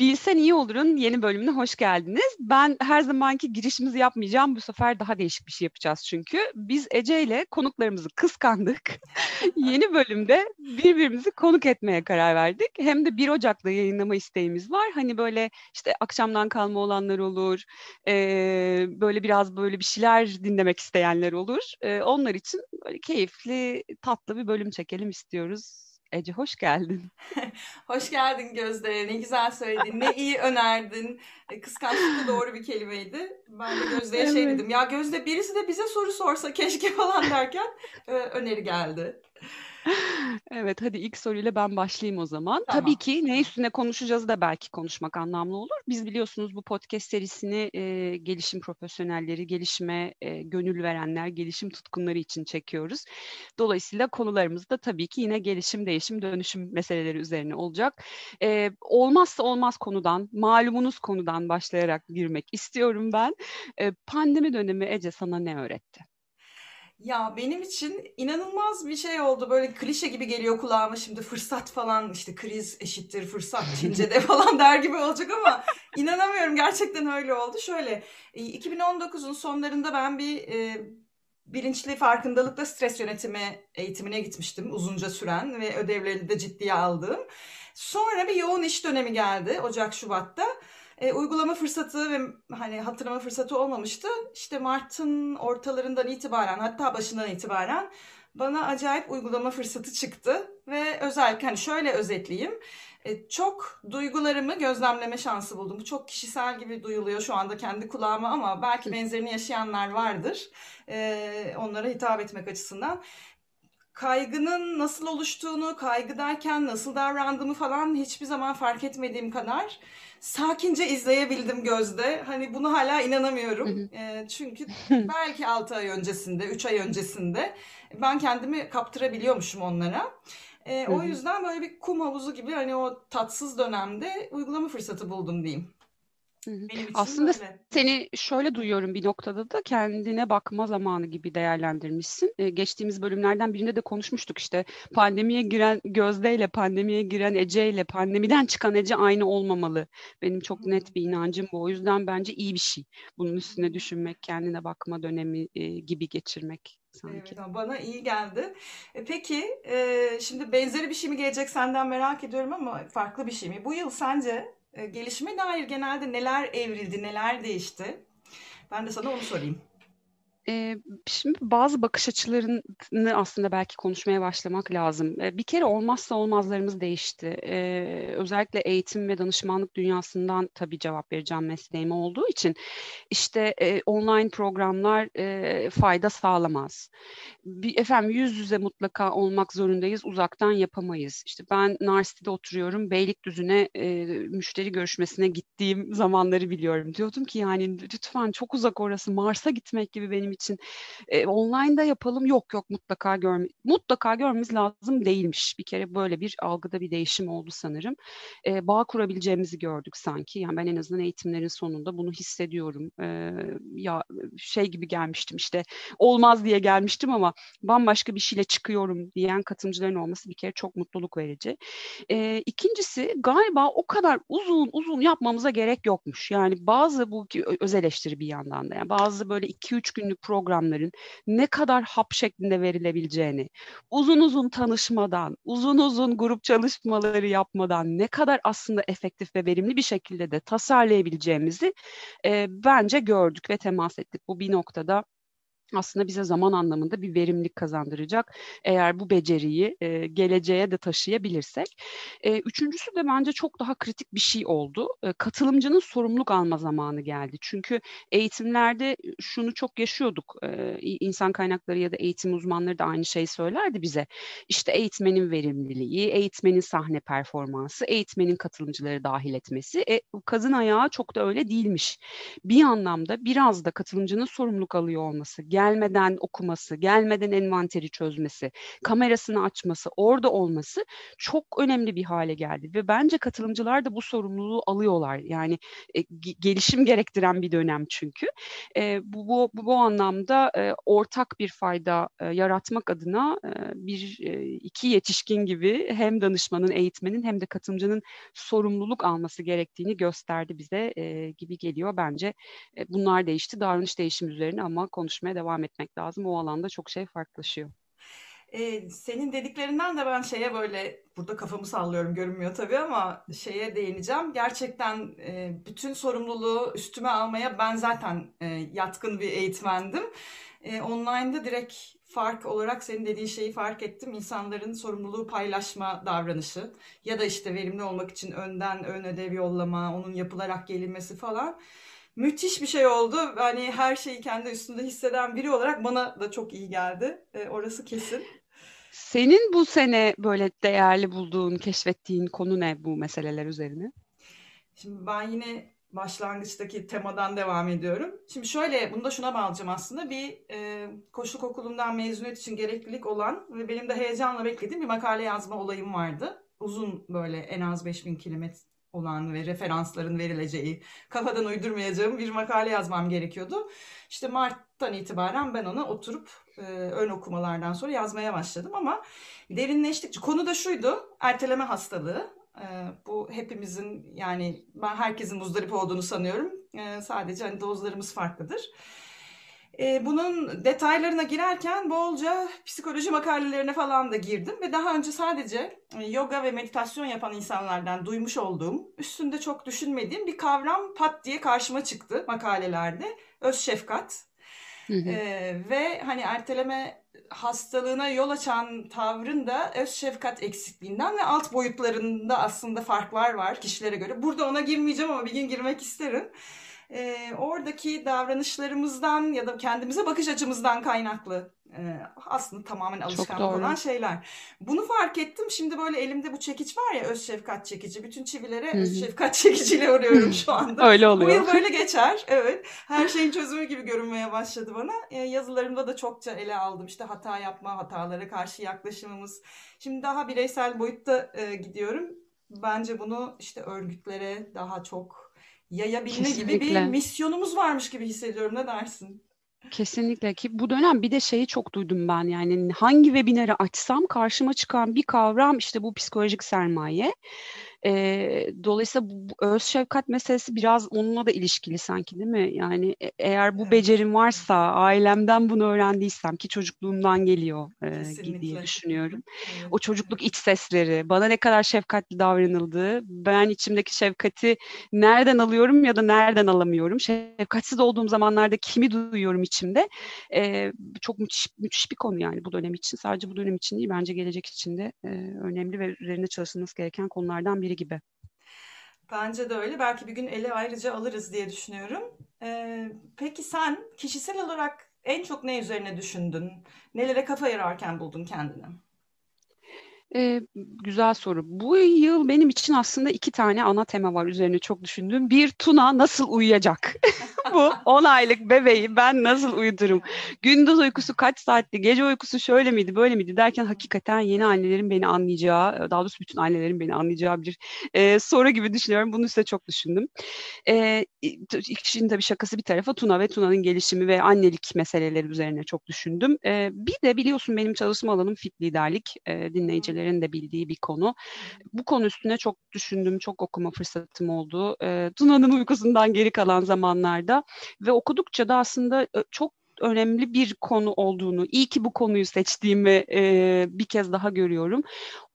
Bilsen iyi olur'un yeni bölümüne hoş geldiniz. Ben her zamanki girişimizi yapmayacağım. Bu sefer daha değişik bir şey yapacağız çünkü. Biz Ece ile konuklarımızı kıskandık. yeni bölümde birbirimizi konuk etmeye karar verdik. Hem de 1 Ocak'ta yayınlama isteğimiz var. Hani böyle işte akşamdan kalma olanlar olur. Ee, böyle biraz böyle bir şeyler dinlemek isteyenler olur. Ee, onlar için böyle keyifli, tatlı bir bölüm çekelim istiyoruz. Ece hoş geldin. hoş geldin Gözde. Ne güzel söyledin. Ne iyi önerdin. E, kıskançlık da doğru bir kelimeydi. Ben de Gözde'ye şey evet. şey dedim. Ya Gözde birisi de bize soru sorsa keşke falan derken e, öneri geldi. Evet hadi ilk soruyla ben başlayayım o zaman. Tamam. Tabii ki ne üstüne konuşacağız da belki konuşmak anlamlı olur. Biz biliyorsunuz bu podcast serisini e, gelişim profesyonelleri, gelişime e, gönül verenler, gelişim tutkunları için çekiyoruz. Dolayısıyla konularımız da tabii ki yine gelişim, değişim, dönüşüm meseleleri üzerine olacak. E, olmazsa olmaz konudan, malumunuz konudan başlayarak girmek istiyorum ben. E, pandemi dönemi Ece sana ne öğretti? Ya benim için inanılmaz bir şey oldu. Böyle klişe gibi geliyor kulağıma şimdi fırsat falan işte kriz eşittir fırsat Çince'de falan der gibi olacak ama inanamıyorum gerçekten öyle oldu. Şöyle 2019'un sonlarında ben bir e, bilinçli farkındalıkla stres yönetimi eğitimine gitmiştim uzunca süren ve ödevlerini de ciddiye aldığım. Sonra bir yoğun iş dönemi geldi Ocak Şubat'ta e, uygulama fırsatı ve hani hatırlama fırsatı olmamıştı. İşte Mart'ın ortalarından itibaren hatta başından itibaren bana acayip uygulama fırsatı çıktı ve özellikle hani şöyle özetleyeyim. E, çok duygularımı gözlemleme şansı buldum. Bu çok kişisel gibi duyuluyor şu anda kendi kulağıma ama belki benzerini yaşayanlar vardır. E, onlara hitap etmek açısından kaygının nasıl oluştuğunu, kaygı derken nasıl davrandığımı falan hiçbir zaman fark etmediğim kadar sakince izleyebildim gözde. Hani bunu hala inanamıyorum. E, çünkü belki 6 ay öncesinde, 3 ay öncesinde ben kendimi kaptırabiliyormuşum onlara. E, o yüzden böyle bir kum havuzu gibi hani o tatsız dönemde uygulama fırsatı buldum diyeyim. Aslında böyle. seni şöyle duyuyorum bir noktada da kendine bakma zamanı gibi değerlendirmişsin. Ee, geçtiğimiz bölümlerden birinde de konuşmuştuk işte pandemiye giren Gözde ile pandemiye giren Ece ile pandemiden çıkan Ece aynı olmamalı. Benim çok net bir inancım bu. O yüzden bence iyi bir şey. Bunun üstüne düşünmek, kendine bakma dönemi e, gibi geçirmek sanki. Evet, bana iyi geldi. E, peki e, şimdi benzeri bir şey mi gelecek senden merak ediyorum ama farklı bir şey mi? Bu yıl sence gelişime dair genelde neler evrildi, neler değişti? Ben de sana onu sorayım. Ee, şimdi bazı bakış açılarını aslında belki konuşmaya başlamak lazım. Ee, bir kere olmazsa olmazlarımız değişti. Ee, özellikle eğitim ve danışmanlık dünyasından tabii cevap vereceğim mesleğime olduğu için işte e, online programlar e, fayda sağlamaz. Bir, efendim yüz yüze mutlaka olmak zorundayız, uzaktan yapamayız. İşte ben Narsi'de oturuyorum, Beylikdüzü'ne e, müşteri görüşmesine gittiğim zamanları biliyorum. Diyordum ki yani lütfen çok uzak orası, Mars'a gitmek gibi benim için e, online'da yapalım yok yok mutlaka görme mutlaka görmemiz lazım değilmiş. Bir kere böyle bir algıda bir değişim oldu sanırım. E, bağ kurabileceğimizi gördük sanki. Yani ben en azından eğitimlerin sonunda bunu hissediyorum. E, ya şey gibi gelmiştim işte olmaz diye gelmiştim ama bambaşka bir şeyle çıkıyorum diyen katılımcıların olması bir kere çok mutluluk verici. E, ikincisi galiba o kadar uzun uzun yapmamıza gerek yokmuş. Yani bazı bu öz eleştiri bir yandan da yani bazı böyle 2-3 günlük programların ne kadar hap şeklinde verilebileceğini, uzun uzun tanışmadan, uzun uzun grup çalışmaları yapmadan ne kadar aslında efektif ve verimli bir şekilde de tasarlayabileceğimizi e, bence gördük ve temas ettik. Bu bir noktada aslında bize zaman anlamında bir verimlilik kazandıracak eğer bu beceriyi e, geleceğe de taşıyabilirsek. E, üçüncüsü de bence çok daha kritik bir şey oldu. E, katılımcının sorumluluk alma zamanı geldi. Çünkü eğitimlerde şunu çok yaşıyorduk. E, insan kaynakları ya da eğitim uzmanları da aynı şeyi söylerdi bize. İşte eğitmenin verimliliği, eğitmenin sahne performansı, eğitmenin katılımcıları dahil etmesi. E, kazın ayağı çok da öyle değilmiş. Bir anlamda biraz da katılımcının sorumluluk alıyor olması, gel gelmeden okuması, gelmeden envanteri çözmesi, kamerasını açması, orada olması çok önemli bir hale geldi ve bence katılımcılar da bu sorumluluğu alıyorlar. Yani e, gelişim gerektiren bir dönem çünkü. E, bu, bu, bu, anlamda e, ortak bir fayda e, yaratmak adına e, bir e, iki yetişkin gibi hem danışmanın, eğitmenin hem de katılımcının sorumluluk alması gerektiğini gösterdi bize e, gibi geliyor bence. E, bunlar değişti, davranış değişimi üzerine ama konuşmaya devam etmek lazım. O alanda çok şey farklılaşıyor. Ee, senin dediklerinden de ben şeye böyle burada kafamı sallıyorum görünmüyor tabii ama şeye değineceğim. Gerçekten e, bütün sorumluluğu üstüme almaya ben zaten e, yatkın bir eğitmendim. E, online'da direkt fark olarak senin dediğin şeyi fark ettim. İnsanların sorumluluğu paylaşma davranışı ya da işte verimli olmak için önden ön ödev yollama, onun yapılarak gelinmesi falan müthiş bir şey oldu. Hani her şeyi kendi üstünde hisseden biri olarak bana da çok iyi geldi. E, orası kesin. Senin bu sene böyle değerli bulduğun, keşfettiğin konu ne bu meseleler üzerine? Şimdi ben yine başlangıçtaki temadan devam ediyorum. Şimdi şöyle, bunu da şuna bağlayacağım aslında. Bir e, koşuluk okulundan mezuniyet için gereklilik olan ve benim de heyecanla beklediğim bir makale yazma olayım vardı. Uzun böyle en az 5000 kilometre olan ve referansların verileceği, kafadan uydurmayacağım bir makale yazmam gerekiyordu. İşte Mart'tan itibaren ben onu oturup e, ön okumalardan sonra yazmaya başladım ama derinleştikçe konu da şuydu, erteleme hastalığı. E, bu hepimizin yani ben herkesin muzdarip olduğunu sanıyorum. E, sadece hani dozlarımız farklıdır. E, bunun detaylarına girerken bolca psikoloji makalelerine falan da girdim ve daha önce sadece e, yoga ve meditasyon yapan insanlardan duymuş olduğum, üstünde çok düşünmediğim bir kavram pat diye karşıma çıktı makalelerde. Öz şefkat. Hı hı. E, ve hani erteleme hastalığına yol açan tavrın da öz şefkat eksikliğinden ve alt boyutlarında aslında farklar var kişilere göre. Burada ona girmeyeceğim ama bir gün girmek isterim e, oradaki davranışlarımızdan ya da kendimize bakış açımızdan kaynaklı e, aslında tamamen alışkanlık olan şeyler. Bunu fark ettim. Şimdi böyle elimde bu çekiç var ya öz şefkat çekici. Bütün çivilere Hı-hı. öz şefkat çekiciyle vuruyorum şu anda. Öyle oluyor. Bu yıl böyle geçer. Evet. Her şeyin çözümü gibi görünmeye başladı bana. E, yazılarımda da çokça ele aldım. İşte hata yapma, hatalara karşı yaklaşımımız. Şimdi daha bireysel boyutta e, gidiyorum. Bence bunu işte örgütlere daha çok yayabilme Kesinlikle. gibi bir misyonumuz varmış gibi hissediyorum. Ne dersin? Kesinlikle ki bu dönem bir de şeyi çok duydum ben yani hangi webinarı açsam karşıma çıkan bir kavram işte bu psikolojik sermaye. E, dolayısıyla bu, bu öz şefkat meselesi biraz onunla da ilişkili sanki değil mi? Yani e, eğer bu becerim varsa, ailemden bunu öğrendiysem ki çocukluğumdan geliyor e, diye düşünüyorum. Evet. O çocukluk iç sesleri, bana ne kadar şefkatli davranıldığı, ben içimdeki şefkati nereden alıyorum ya da nereden alamıyorum. Şefkatsiz olduğum zamanlarda kimi duyuyorum içimde. E, çok müthiş, müthiş bir konu yani bu dönem için. Sadece bu dönem için değil, bence gelecek için de e, önemli ve üzerinde çalışılması gereken konulardan biri gibi. Bence de öyle. Belki bir gün ele ayrıca alırız diye düşünüyorum. Ee, peki sen kişisel olarak en çok ne üzerine düşündün? Nelere kafa yararken buldun kendini? Ee, güzel soru. Bu yıl benim için aslında iki tane ana tema var üzerine çok düşündüğüm. Bir, Tuna nasıl uyuyacak? Bu 10 aylık bebeği ben nasıl uyudurum? Gündüz uykusu kaç saatti? Gece uykusu şöyle miydi, böyle miydi derken hakikaten yeni annelerin beni anlayacağı, daha doğrusu bütün annelerin beni anlayacağı bir e, soru gibi düşünüyorum. Bunun üstüne çok düşündüm. E, işin tabii şakası bir tarafa Tuna ve Tuna'nın gelişimi ve annelik meseleleri üzerine çok düşündüm. E, bir de biliyorsun benim çalışma alanım fit liderlik. E, dinleyicilerin dinleyicilerin de bildiği bir konu. Bu konu üstüne çok düşündüm, çok okuma fırsatım oldu. E, Tuna'nın uykusundan geri kalan zamanlarda ve okudukça da aslında çok önemli bir konu olduğunu, iyi ki bu konuyu seçtiğimi e, bir kez daha görüyorum.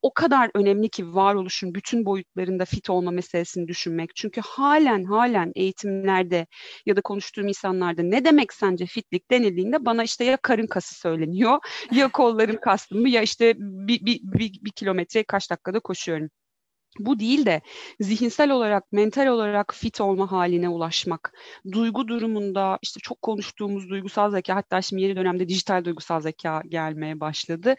O kadar önemli ki varoluşun bütün boyutlarında fit olma meselesini düşünmek. Çünkü halen halen eğitimlerde ya da konuştuğum insanlarda ne demek sence fitlik denildiğinde bana işte ya karın kası söyleniyor ya kollarım kastım mı ya işte bir, bir, bir, bir kilometre kaç dakikada koşuyorum. Bu değil de zihinsel olarak, mental olarak fit olma haline ulaşmak. Duygu durumunda işte çok konuştuğumuz duygusal zeka, hatta şimdi yeni dönemde dijital duygusal zeka gelmeye başladı.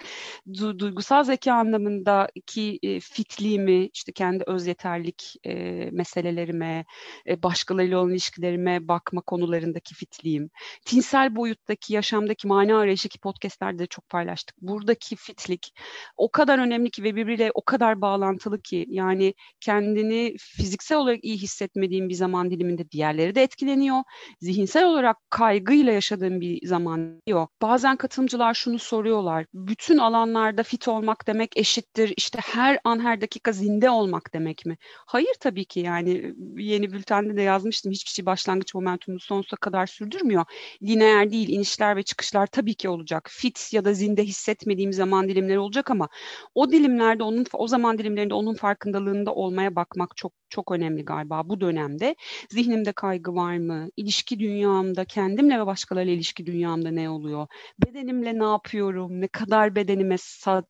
Du- duygusal zeka anlamındaki e, fitliğimi, işte kendi öz yeterlik e, meselelerime, e, başkalarıyla olan ilişkilerime bakma konularındaki fitliğim. Tinsel boyuttaki, yaşamdaki mana arayışı ki podcastlerde de çok paylaştık. Buradaki fitlik o kadar önemli ki ve birbiriyle o kadar bağlantılı ki yani kendini fiziksel olarak iyi hissetmediğin bir zaman diliminde diğerleri de etkileniyor. Zihinsel olarak kaygıyla yaşadığın bir zaman yok. Bazen katılımcılar şunu soruyorlar. Bütün alanlarda fit olmak demek eşittir. İşte her an her dakika zinde olmak demek mi? Hayır tabii ki yani yeni bültende de yazmıştım. Hiçbir şey başlangıç momentumunu sonsuza kadar sürdürmüyor. Lineer değil, inişler ve çıkışlar tabii ki olacak. Fit ya da zinde hissetmediğim zaman dilimleri olacak ama o dilimlerde onun o zaman dilimlerinde onun farkında farkındalığında olmaya bakmak çok çok önemli galiba bu dönemde. Zihnimde kaygı var mı? İlişki dünyamda, kendimle ve başkalarıyla ilişki dünyamda ne oluyor? Bedenimle ne yapıyorum? Ne kadar bedenime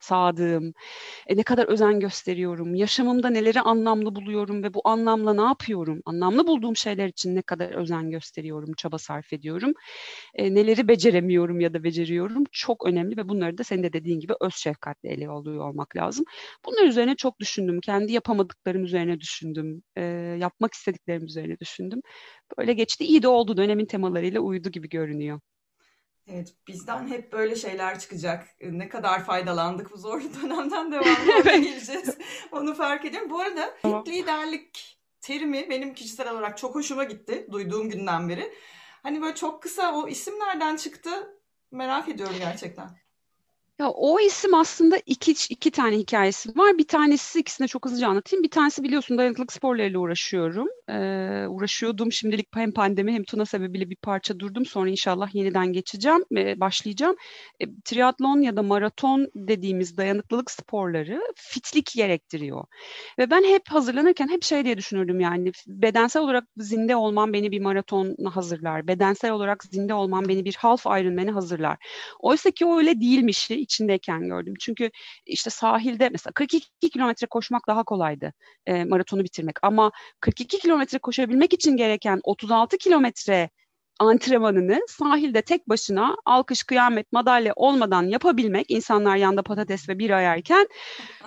sadığım? E, ne kadar özen gösteriyorum? Yaşamımda neleri anlamlı buluyorum ve bu anlamla ne yapıyorum? Anlamlı bulduğum şeyler için ne kadar özen gösteriyorum, çaba sarf ediyorum? E, neleri beceremiyorum ya da beceriyorum? Çok önemli ve bunları da senin de dediğin gibi öz şefkatle ele alıyor olmak lazım. Bunlar üzerine çok düşündüm. Kendi yapamadıklarım üzerine düşündüm. E, yapmak istediklerim üzerine düşündüm. Böyle geçti. İyi de oldu. Dönemin temalarıyla uydu gibi görünüyor. Evet, bizden hep böyle şeyler çıkacak. Ne kadar faydalandık bu zorlu dönemden devamlı geleceğiz. Onu fark ediyorum. Bu arada tamam. liderlik terimi benim kişisel olarak çok hoşuma gitti duyduğum günden beri. Hani böyle çok kısa o isim nereden çıktı merak ediyorum gerçekten. Ya o isim aslında iki, iki tane hikayesi var. Bir tanesi ikisini çok hızlıca anlatayım. Bir tanesi biliyorsun dayanıklılık sporlarıyla uğraşıyorum. Ee, uğraşıyordum. Şimdilik hem pandemi hem Tuna sebebiyle bir parça durdum. Sonra inşallah yeniden geçeceğim, e, başlayacağım. E, triatlon ya da maraton dediğimiz dayanıklılık sporları fitlik gerektiriyor. Ve ben hep hazırlanırken hep şey diye düşünürdüm yani bedensel olarak zinde olmam beni bir maratona hazırlar. Bedensel olarak zinde olmam beni bir half Ironman'e hazırlar. Oysa ki öyle değilmiş içindeyken gördüm. Çünkü işte sahilde mesela 42 kilometre koşmak daha kolaydı e, maratonu bitirmek. Ama 42 kilometre koşabilmek için gereken 36 kilometre antrenmanını sahilde tek başına alkış kıyamet madalya olmadan yapabilmek insanlar yanda patates ve bir ayarken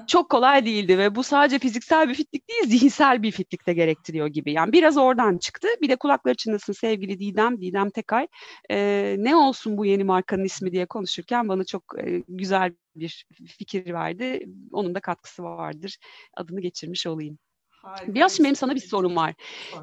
çok kolay değildi ve bu sadece fiziksel bir fitlik değil zihinsel bir fitlik de gerektiriyor gibi. Yani biraz oradan çıktı. Bir de kulakları çınlasın sevgili Didem, Didem Tekay. Ee, ne olsun bu yeni markanın ismi diye konuşurken bana çok e, güzel bir fikir verdi. Onun da katkısı vardır. Adını geçirmiş olayım. Harika. Biraz şimdi benim sana bir sorum var.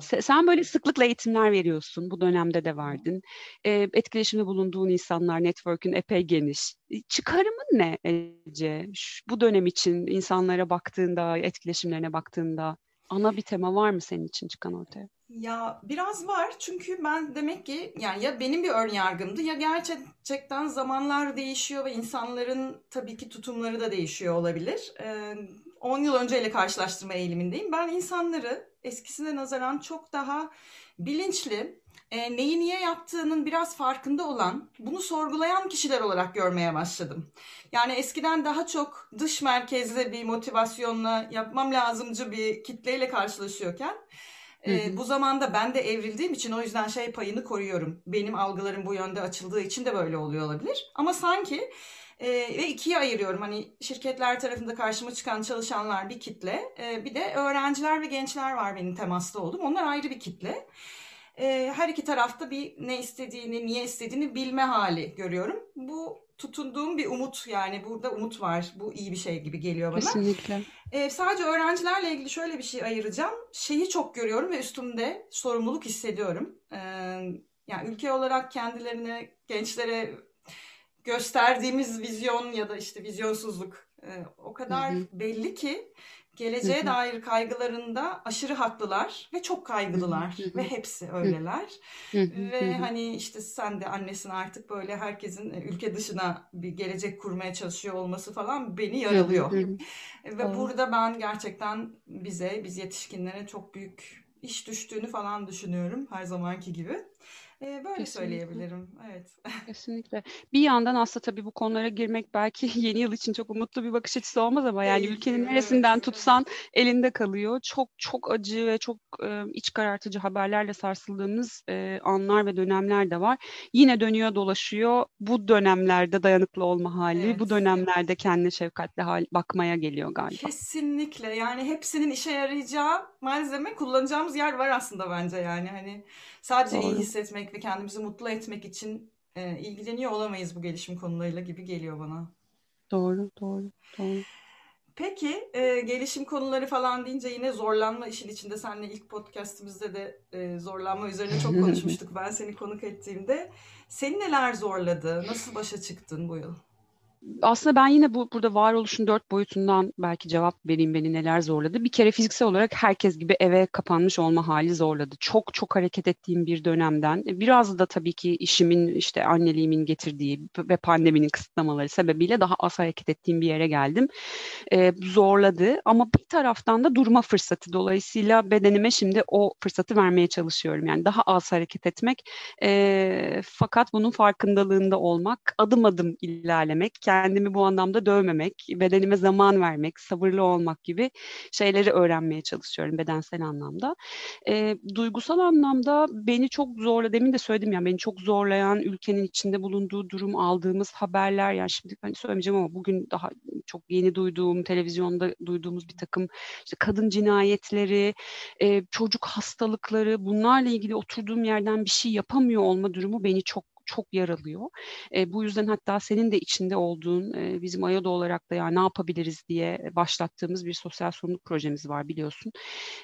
Sen böyle sıklıkla eğitimler veriyorsun. Bu dönemde de verdin. E, etkileşimde bulunduğun insanlar, network'ün epey geniş. Çıkarımın ne Ece? Şu, bu dönem için insanlara baktığında, etkileşimlerine baktığında ana bir tema var mı senin için çıkan ortaya? Ya biraz var çünkü ben demek ki yani ya benim bir ön yargımdı ya gerçekten zamanlar değişiyor ve insanların tabii ki tutumları da değişiyor olabilir. Ee, 10 yıl önceyle karşılaştırma eğilimindeyim. Ben insanları eskisine nazaran çok daha bilinçli, e, neyi niye yaptığının biraz farkında olan, bunu sorgulayan kişiler olarak görmeye başladım. Yani eskiden daha çok dış merkezli bir motivasyonla yapmam lazımcı bir kitleyle karşılaşıyorken e, bu zamanda ben de evrildiğim için o yüzden şey payını koruyorum. Benim algılarım bu yönde açıldığı için de böyle oluyor olabilir. Ama sanki e, ve ikiye ayırıyorum. Hani şirketler tarafında karşıma çıkan çalışanlar bir kitle. E, bir de öğrenciler ve gençler var benim temasta oldum. Onlar ayrı bir kitle. E, her iki tarafta bir ne istediğini, niye istediğini bilme hali görüyorum. Bu tutunduğum bir umut yani burada umut var. Bu iyi bir şey gibi geliyor bana. Kesinlikle. Ee, sadece öğrencilerle ilgili şöyle bir şey ayıracağım. Şeyi çok görüyorum ve üstümde sorumluluk hissediyorum. Ee, yani ülke olarak kendilerine, gençlere gösterdiğimiz vizyon ya da işte vizyonsuzluk e, o kadar hı hı. belli ki geleceğe dair kaygılarında aşırı haklılar ve çok kaygılılar ve hepsi öyleler. Ve hani işte sen de annesin artık böyle herkesin ülke dışına bir gelecek kurmaya çalışıyor olması falan beni yaralıyor. Ve burada ben gerçekten bize, biz yetişkinlere çok büyük iş düştüğünü falan düşünüyorum her zamanki gibi. Ee, böyle Kesinlikle. söyleyebilirim. Evet. Kesinlikle. Bir yandan aslında tabii bu konulara girmek belki yeni yıl için çok umutlu bir bakış açısı olmaz ama yani Değil, ülkenin neresinden evet. tutsan elinde kalıyor. Çok çok acı ve çok e, iç karartıcı haberlerle sarsıldığımız e, anlar ve dönemler de var. Yine dönüyor dolaşıyor. Bu dönemlerde dayanıklı olma hali, evet, bu dönemlerde kendine şefkatle hal, bakmaya geliyor galiba. Kesinlikle. Yani hepsinin işe yarayacağı malzeme kullanacağımız yer var aslında bence yani. Hani sadece Doğru. iyi hissetmek ve kendimizi mutlu etmek için e, ilgileniyor olamayız bu gelişim konularıyla gibi geliyor bana. Doğru, doğru, doğru. Peki e, gelişim konuları falan deyince yine zorlanma işin içinde seninle ilk podcastimizde de e, zorlanma üzerine çok konuşmuştuk ben seni konuk ettiğimde. Seni neler zorladı? Nasıl başa çıktın bu yıl? Aslında ben yine bu burada varoluşun dört boyutundan belki cevap vereyim beni neler zorladı. Bir kere fiziksel olarak herkes gibi eve kapanmış olma hali zorladı. Çok çok hareket ettiğim bir dönemden. Biraz da tabii ki işimin işte anneliğimin getirdiği ve pandeminin kısıtlamaları sebebiyle daha az hareket ettiğim bir yere geldim. Ee, zorladı ama bir taraftan da durma fırsatı. Dolayısıyla bedenime şimdi o fırsatı vermeye çalışıyorum. Yani daha az hareket etmek e, fakat bunun farkındalığında olmak, adım adım ilerlemek, kendimi bu anlamda dövmemek, bedenime zaman vermek, sabırlı olmak gibi şeyleri öğrenmeye çalışıyorum bedensel anlamda. E, duygusal anlamda beni çok zorla, demin de söyledim ya beni çok zorlayan ülkenin içinde bulunduğu durum, aldığımız haberler yani şimdi hani söylemeyeceğim ama bugün daha çok yeni duyduğum, televizyonda duyduğumuz bir takım işte kadın cinayetleri, e, çocuk hastalıkları bunlarla ilgili oturduğum yerden bir şey yapamıyor olma durumu beni çok çok yaralıyor. E, bu yüzden hatta senin de içinde olduğun e, bizim AYODA olarak da ya ne yapabiliriz diye başlattığımız bir sosyal sorumluluk projemiz var biliyorsun.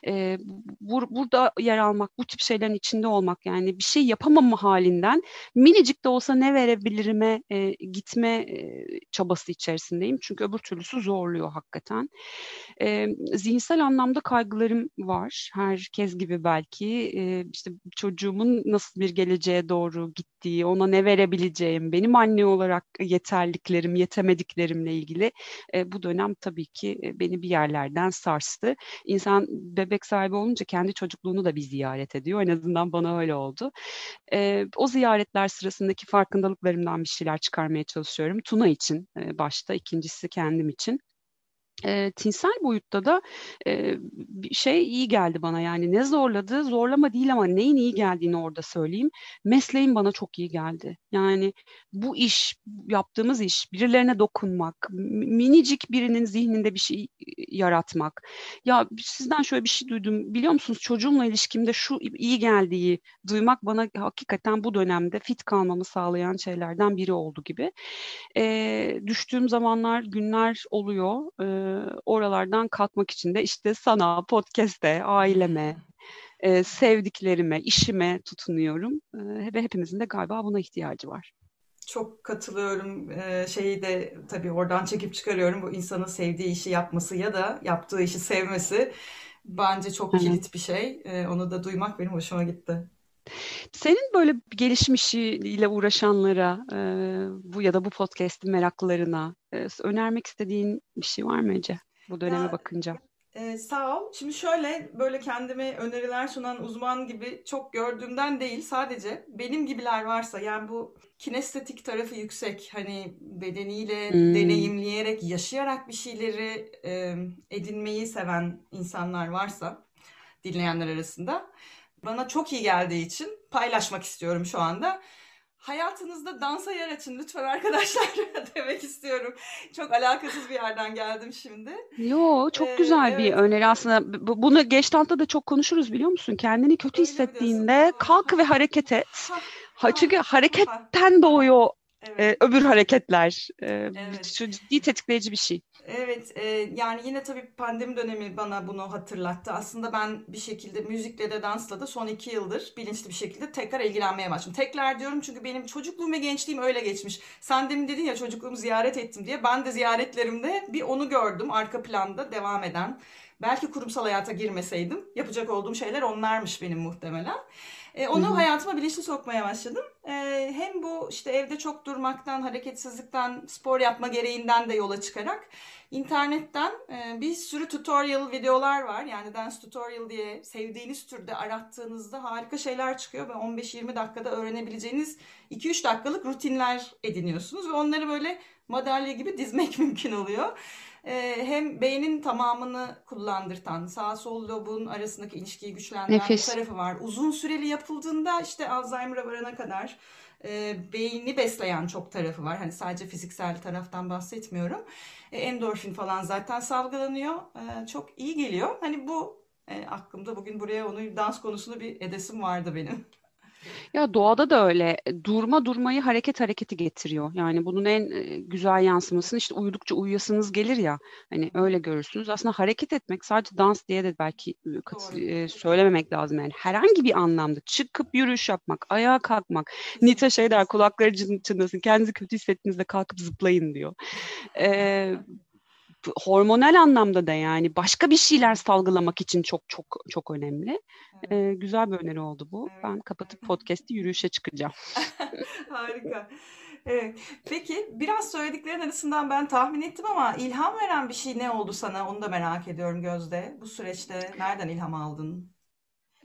E, bur, burada yer almak, bu tip şeylerin içinde olmak yani bir şey yapamama halinden minicik de olsa ne verebilirime e, gitme e, çabası içerisindeyim. Çünkü öbür türlüsü zorluyor hakikaten. E, zihinsel anlamda kaygılarım var. Herkes gibi belki. E, işte çocuğumun nasıl bir geleceğe doğru gittiği, ona ne verebileceğim, benim anne olarak yeterliklerim, yetemediklerimle ilgili e, bu dönem tabii ki e, beni bir yerlerden sarstı. İnsan bebek sahibi olunca kendi çocukluğunu da bir ziyaret ediyor. En azından bana öyle oldu. E, o ziyaretler sırasındaki farkındalıklarımdan bir şeyler çıkarmaya çalışıyorum. Tuna için e, başta, ikincisi kendim için. E, tinsel boyutta da e, şey iyi geldi bana. Yani ne zorladı? Zorlama değil ama neyin iyi geldiğini orada söyleyeyim. Mesleğim bana çok iyi geldi. Yani bu iş yaptığımız iş birilerine dokunmak minicik birinin zihninde bir şey yaratmak. Ya sizden şöyle bir şey duydum. Biliyor musunuz? Çocuğumla ilişkimde şu iyi geldiği duymak bana hakikaten bu dönemde fit kalmamı sağlayan şeylerden biri oldu gibi. E, düştüğüm zamanlar günler oluyor. E, oralardan kalkmak için de işte sana, podcast'e, aileme, e, sevdiklerime, işime tutunuyorum. E, ve hepimizin de galiba buna ihtiyacı var. Çok katılıyorum. Ee, şeyi de tabii oradan çekip çıkarıyorum. Bu insanın sevdiği işi yapması ya da yaptığı işi sevmesi bence çok kilit bir şey. Ee, onu da duymak benim hoşuma gitti. Senin böyle gelişim işiyle uğraşanlara e, bu ya da bu podcast'in meraklılarına e, önermek istediğin bir şey var mı Ece bu döneme ya, bakınca? E, sağ ol. Şimdi şöyle böyle kendime öneriler sunan uzman gibi çok gördüğümden değil sadece benim gibiler varsa yani bu kinestetik tarafı yüksek hani bedeniyle hmm. deneyimleyerek yaşayarak bir şeyleri e, edinmeyi seven insanlar varsa dinleyenler arasında bana çok iyi geldiği için paylaşmak istiyorum şu anda. Hayatınızda dansa yer açın lütfen arkadaşlar demek istiyorum. Çok alakasız bir yerden geldim şimdi. Yo çok ee, güzel evet. bir öneri aslında. Bunu Geçtant'ta da çok konuşuruz biliyor musun? Kendini kötü Öyle hissettiğinde kalk ve hareket et. Ha, çünkü hareketten doğuyor Evet. Ee, öbür hareketler. Ee, evet. Ciddi tetikleyici bir şey. Evet, e, yani yine tabii pandemi dönemi bana bunu hatırlattı. Aslında ben bir şekilde müzikle de dansla da son iki yıldır bilinçli bir şekilde tekrar ilgilenmeye başladım. Tekrar diyorum çünkü benim çocukluğum ve gençliğim öyle geçmiş. Sen demin dedin ya çocukluğumu ziyaret ettim diye. Ben de ziyaretlerimde bir onu gördüm arka planda devam eden. belki kurumsal hayata girmeseydim yapacak olduğum şeyler onlarmış benim muhtemelen. E, onu Hı-hı. hayatıma bilinçli sokmaya başladım. E, hem bu işte evde çok durmaktan, hareketsizlikten, spor yapma gereğinden de yola çıkarak internetten e, bir sürü tutorial videolar var. Yani dance tutorial diye sevdiğiniz türde arattığınızda harika şeyler çıkıyor ve 15-20 dakikada öğrenebileceğiniz 2-3 dakikalık rutinler ediniyorsunuz ve onları böyle madalya gibi dizmek mümkün oluyor. Ee, hem beynin tamamını kullandırtan, sağ sol lobun arasındaki ilişkiyi güçlendiren Nefis. bir tarafı var. Uzun süreli yapıldığında işte Alzheimer'a varana kadar e, beyni besleyen çok tarafı var. Hani sadece fiziksel taraftan bahsetmiyorum. E, endorfin falan zaten salgılanıyor. E, çok iyi geliyor. Hani bu e, aklımda bugün buraya onu dans konusunu bir edesim vardı benim. Ya doğada da öyle. Durma durmayı hareket hareketi getiriyor. Yani bunun en güzel yansımasını işte uyudukça uyuyasınız gelir ya. Hani öyle görürsünüz. Aslında hareket etmek sadece dans diye de belki kat, e, söylememek lazım yani. Herhangi bir anlamda çıkıp yürüyüş yapmak, ayağa kalkmak. Nita şey der kulakları çınlasın. Kendinizi kötü hissettiğinizde kalkıp zıplayın diyor. Ee, hormonal anlamda da yani başka bir şeyler salgılamak için çok çok çok önemli. Evet. Ee, güzel bir öneri oldu bu. Evet. Ben kapatıp podcast'i yürüyüşe çıkacağım. Harika. Evet. Peki biraz söylediklerin arasından ben tahmin ettim ama ilham veren bir şey ne oldu sana? Onu da merak ediyorum Gözde. Bu süreçte nereden ilham aldın?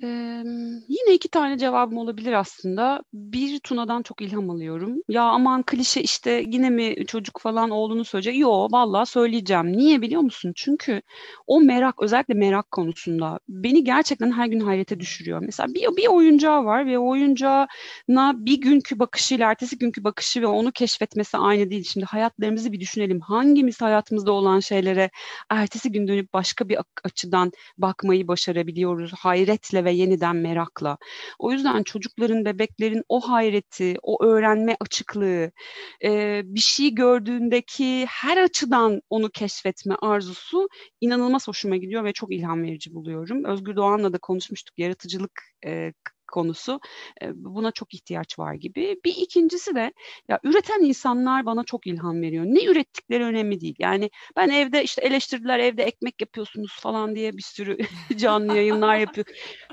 Ee, yine iki tane cevabım olabilir aslında. Bir Tuna'dan çok ilham alıyorum. Ya aman klişe işte yine mi çocuk falan oğlunu söyleyecek? Yo vallahi söyleyeceğim. Niye biliyor musun? Çünkü o merak özellikle merak konusunda beni gerçekten her gün hayrete düşürüyor. Mesela bir, bir oyuncağı var ve oyuncağına bir günkü bakışıyla ertesi günkü bakışı ve onu keşfetmesi aynı değil. Şimdi hayatlarımızı bir düşünelim. Hangimiz hayatımızda olan şeylere ertesi gün dönüp başka bir açıdan bakmayı başarabiliyoruz? Hayretle ve ve yeniden merakla. O yüzden çocukların, bebeklerin o hayreti, o öğrenme açıklığı, e, bir şey gördüğündeki her açıdan onu keşfetme arzusu inanılmaz hoşuma gidiyor ve çok ilham verici buluyorum. Özgür Doğan'la da konuşmuştuk yaratıcılık e, konusu. Buna çok ihtiyaç var gibi. Bir ikincisi de ya üreten insanlar bana çok ilham veriyor. Ne ürettikleri önemli değil. Yani ben evde işte eleştirdiler evde ekmek yapıyorsunuz falan diye bir sürü canlı yayınlar yapıyor.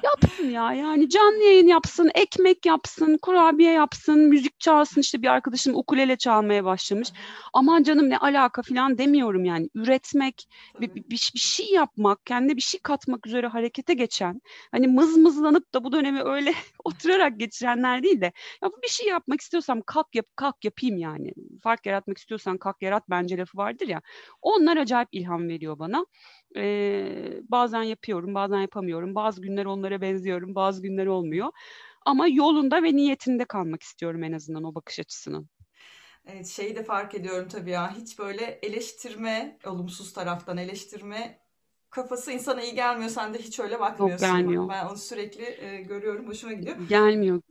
Yapsın ya yani canlı yayın yapsın, ekmek yapsın, kurabiye yapsın, müzik çalsın. İşte bir arkadaşım ukulele çalmaya başlamış. Aman canım ne alaka falan demiyorum yani. Üretmek, bir, bir, bir şey yapmak, kendine bir şey katmak üzere harekete geçen, hani mızmızlanıp da bu dönemi öyle böyle oturarak geçirenler değil de ya bir şey yapmak istiyorsam kalk yap kalk yapayım yani. Fark yaratmak istiyorsan kalk yarat bence lafı vardır ya. Onlar acayip ilham veriyor bana. Ee, bazen yapıyorum, bazen yapamıyorum. Bazı günler onlara benziyorum, bazı günler olmuyor. Ama yolunda ve niyetinde kalmak istiyorum en azından o bakış açısının. Evet, şeyi de fark ediyorum tabii ya. Hiç böyle eleştirme, olumsuz taraftan eleştirme kafası insana iyi gelmiyor. Sen de hiç öyle bakmıyorsun. Yok gelmiyor. Ben onu sürekli e, görüyorum. Hoşuma gidiyor. Gelmiyor.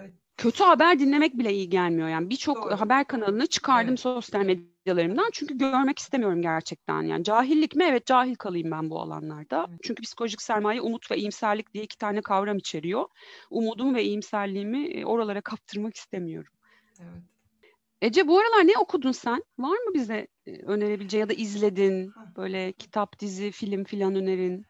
Evet. Kötü haber dinlemek bile iyi gelmiyor. Yani birçok haber kanalını çıkardım evet. sosyal medyalarımdan. Çünkü görmek istemiyorum gerçekten. Yani cahillik mi? Evet cahil kalayım ben bu alanlarda. Evet. Çünkü psikolojik sermaye umut ve iyimserlik diye iki tane kavram içeriyor. Umudumu ve iyimserliğimi e, oralara kaptırmak istemiyorum. Evet. Ece bu aralar ne okudun sen? Var mı bize e, önerebileceğin ya da izledin böyle kitap, dizi, film filan önerin?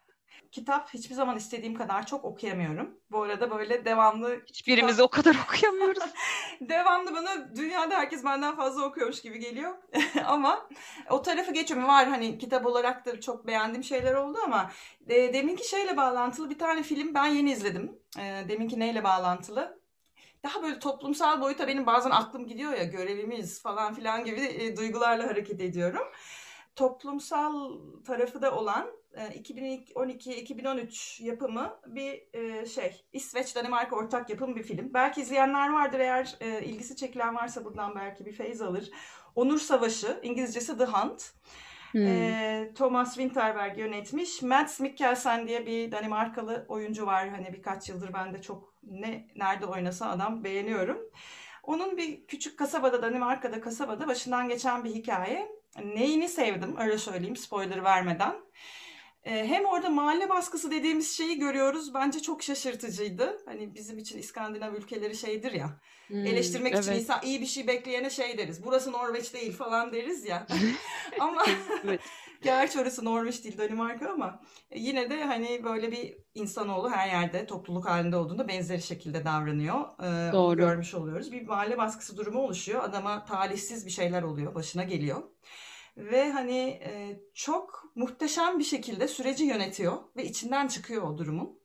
Kitap hiçbir zaman istediğim kadar çok okuyamıyorum. Bu arada böyle devamlı... Hiçbirimiz kitap... o kadar okuyamıyoruz. devamlı bana dünyada herkes benden fazla okuyormuş gibi geliyor. ama o tarafı geçiyorum. Var hani kitap olarak da çok beğendiğim şeyler oldu ama e, deminki şeyle bağlantılı bir tane film ben yeni izledim. E, deminki neyle bağlantılı? Daha böyle toplumsal boyuta benim bazen aklım gidiyor ya görevimiz falan filan gibi e, duygularla hareket ediyorum. Toplumsal tarafı da olan 2012-2013 e, yapımı bir e, şey İsveç Danimarka ortak yapım bir film. Belki izleyenler vardır eğer e, ilgisi çekilen varsa buradan belki bir feyiz alır. Onur Savaşı İngilizcesi The Hunt. Hmm. E, Thomas Winterberg yönetmiş. Mads Mikkelsen diye bir Danimarkalı oyuncu var. Hani birkaç yıldır ben de çok ne nerede oynasa adam beğeniyorum. Onun bir küçük kasabada Danimarka'da kasabada başından geçen bir hikaye. Neyini sevdim öyle söyleyeyim spoiler vermeden. Ee, hem orada mahalle baskısı dediğimiz şeyi görüyoruz. Bence çok şaşırtıcıydı. Hani bizim için İskandinav ülkeleri şeydir ya. Hmm, eleştirmek evet. için insan iyi bir şey bekleyene şey deriz. Burası Norveç değil falan deriz ya. Ama Gerçi orası Norveç değil Danimarka ama yine de hani böyle bir insanoğlu her yerde topluluk halinde olduğunda benzeri şekilde davranıyor. Ee, Doğru. Görmüş oluyoruz. Bir mahalle baskısı durumu oluşuyor. Adama talihsiz bir şeyler oluyor. Başına geliyor. Ve hani e, çok muhteşem bir şekilde süreci yönetiyor ve içinden çıkıyor o durumun.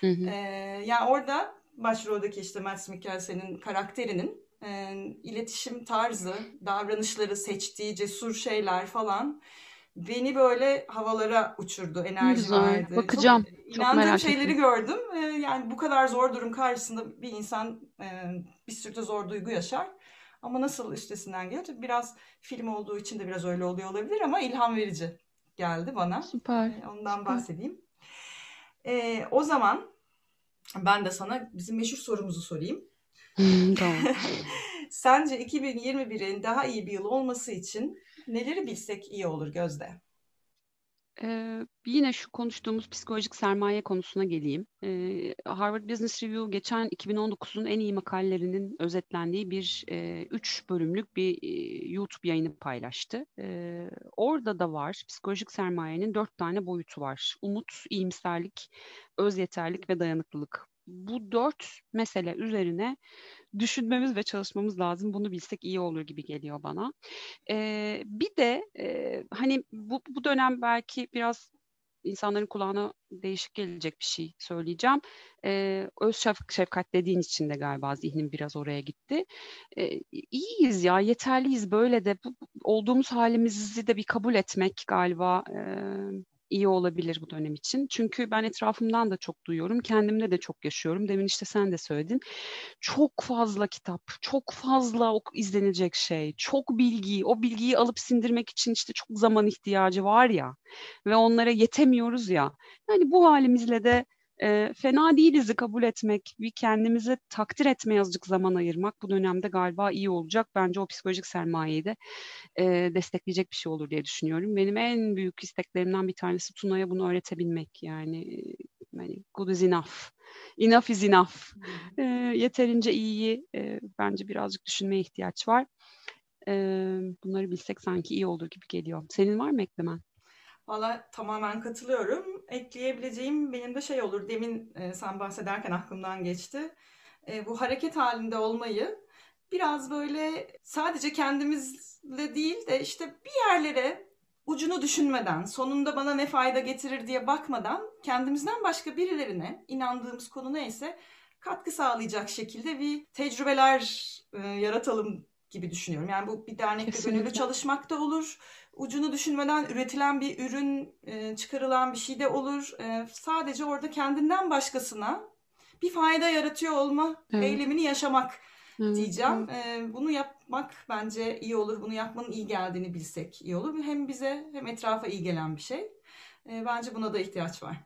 Hı hı. Ee, yani orada başroldeki işte Mads Mikkelsen'in karakterinin e, iletişim tarzı, davranışları, seçtiği cesur şeyler falan beni böyle havalara uçurdu, enerji Güzel. verdi. Bakacağım. Çok, Çok inandığım şeyleri ettim. gördüm. E, yani bu kadar zor durum karşısında bir insan e, bir sürü de zor duygu yaşar. Ama nasıl üstesinden? Tabii biraz film olduğu için de biraz öyle oluyor olabilir ama ilham verici geldi bana. Süper. E, ondan Süper. bahsedeyim. E, o zaman ben de sana bizim meşhur sorumuzu sorayım. tamam. Sence 2021'in daha iyi bir yıl olması için neleri bilsek iyi olur Gözde? Ee, yine şu konuştuğumuz psikolojik sermaye konusuna geleyim. Ee, Harvard Business Review geçen 2019'un en iyi makalelerinin özetlendiği bir e, üç bölümlük bir e, YouTube yayını paylaştı. E, orada da var psikolojik sermayenin dört tane boyutu var. Umut, iyimserlik, öz yeterlik ve dayanıklılık. Bu dört mesele üzerine düşünmemiz ve çalışmamız lazım. Bunu bilsek iyi olur gibi geliyor bana. E, bir de e, hani bu, bu dönem belki biraz insanların kulağına değişik gelecek bir şey söyleyeceğim. Ee, öz şef, şefkat dediğin için de galiba zihnim biraz oraya gitti. Ee, iyiyiz ya, yeterliyiz böyle de bu, olduğumuz halimizi de bir kabul etmek galiba e, iyi olabilir bu dönem için. Çünkü ben etrafımdan da çok duyuyorum, kendimde de çok yaşıyorum. Demin işte sen de söyledin. Çok fazla kitap, çok fazla ok izlenilecek şey, çok bilgi, o bilgiyi alıp sindirmek için işte çok zaman ihtiyacı var ya ve onlara yetemiyoruz ya. Yani bu halimizle de e, fena değiliz'i kabul etmek, bir kendimize takdir etmeye azıcık zaman ayırmak bu dönemde galiba iyi olacak. Bence o psikolojik sermayeyi de e, destekleyecek bir şey olur diye düşünüyorum. Benim en büyük isteklerimden bir tanesi Tuna'ya bunu öğretebilmek. Yani, yani good is enough. Enough is enough. E, yeterince iyiyi e, bence birazcık düşünmeye ihtiyaç var. E, bunları bilsek sanki iyi olur gibi geliyor. Senin var mı eklemen? Valla tamamen katılıyorum. Ekleyebileceğim benim de şey olur. Demin e, sen bahsederken aklımdan geçti. E, bu hareket halinde olmayı biraz böyle sadece kendimizle değil de işte bir yerlere ucunu düşünmeden, sonunda bana ne fayda getirir diye bakmadan kendimizden başka birilerine inandığımız konu neyse katkı sağlayacak şekilde bir tecrübeler e, yaratalım gibi düşünüyorum. Yani bu bir dernekte gönüllü çalışmak da olur ucunu düşünmeden üretilen bir ürün, e, çıkarılan bir şey de olur. E, sadece orada kendinden başkasına bir fayda yaratıyor olma evet. eylemini yaşamak evet. diyeceğim. Evet. E, bunu yapmak bence iyi olur. Bunu yapmanın iyi geldiğini bilsek iyi olur. Hem bize hem etrafa iyi gelen bir şey. Bence buna da ihtiyaç var.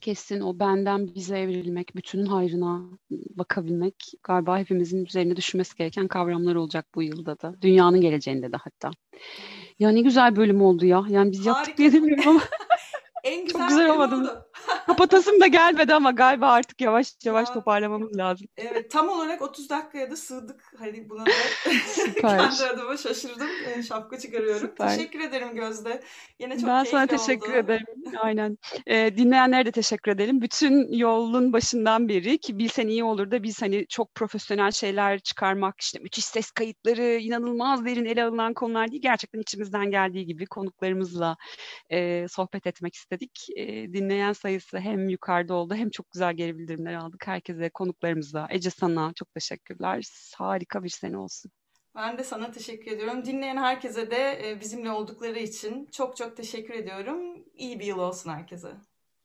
Kesin o benden bize evrilmek, bütünün hayrına bakabilmek galiba hepimizin üzerine düşünmesi gereken kavramlar olacak bu yılda da. Dünyanın geleceğinde de hatta. Ya ne güzel bölüm oldu ya. Yani biz Harika. yaptık diye demiyorum ama. en güzel, Çok güzel olmadı Kapatasım da gelmedi ama galiba artık yavaş yavaş ya, toparlamamız lazım. Evet tam olarak 30 dakikaya da sığdık. Hani buna da kendi adıma şaşırdım. E, şapka çıkarıyorum. Süper. Teşekkür ederim Gözde. Yine çok ben sana teşekkür oldu. ederim. Aynen. E, dinleyenlere de teşekkür edelim. Bütün yolun başından beri ki bilsen iyi olur da biz hani çok profesyonel şeyler çıkarmak işte müthiş ses kayıtları inanılmaz derin ele alınan konular değil. Gerçekten içimizden geldiği gibi konuklarımızla e, sohbet etmek istedik. E, dinleyen sayısı hem yukarıda oldu hem çok güzel geri bildirimler aldık. Herkese, konuklarımıza, Ece sana çok teşekkürler. Harika bir sene olsun. Ben de sana teşekkür ediyorum. Dinleyen herkese de bizimle oldukları için çok çok teşekkür ediyorum. İyi bir yıl olsun herkese.